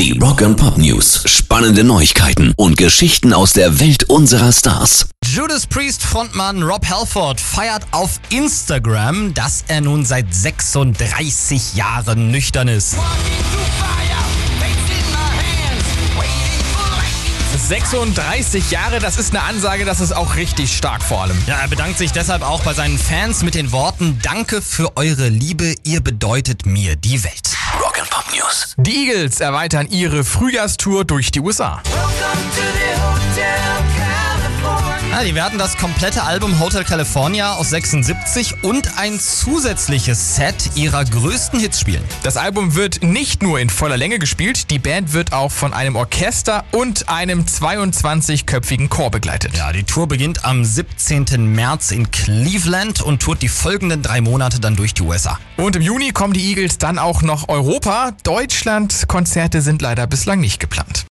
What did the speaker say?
Die Rock and Pop News. Spannende Neuigkeiten und Geschichten aus der Welt unserer Stars. Judas Priest Frontmann Rob Halford feiert auf Instagram, dass er nun seit 36 Jahren nüchtern ist. 36 Jahre, das ist eine Ansage, das ist auch richtig stark vor allem. Ja, er bedankt sich deshalb auch bei seinen Fans mit den Worten Danke für eure Liebe, ihr bedeutet mir die Welt. Rock and Pop News. Die Eagles erweitern ihre Frühjahrstour durch die USA. Ja, die werden das komplette Album Hotel California aus 76 und ein zusätzliches Set ihrer größten Hits spielen. Das Album wird nicht nur in voller Länge gespielt, die Band wird auch von einem Orchester und einem 22-köpfigen Chor begleitet. Ja, die Tour beginnt am 17. März in Cleveland und tourt die folgenden drei Monate dann durch die USA. Und im Juni kommen die Eagles dann auch noch Europa. Deutschland-Konzerte sind leider bislang nicht geplant.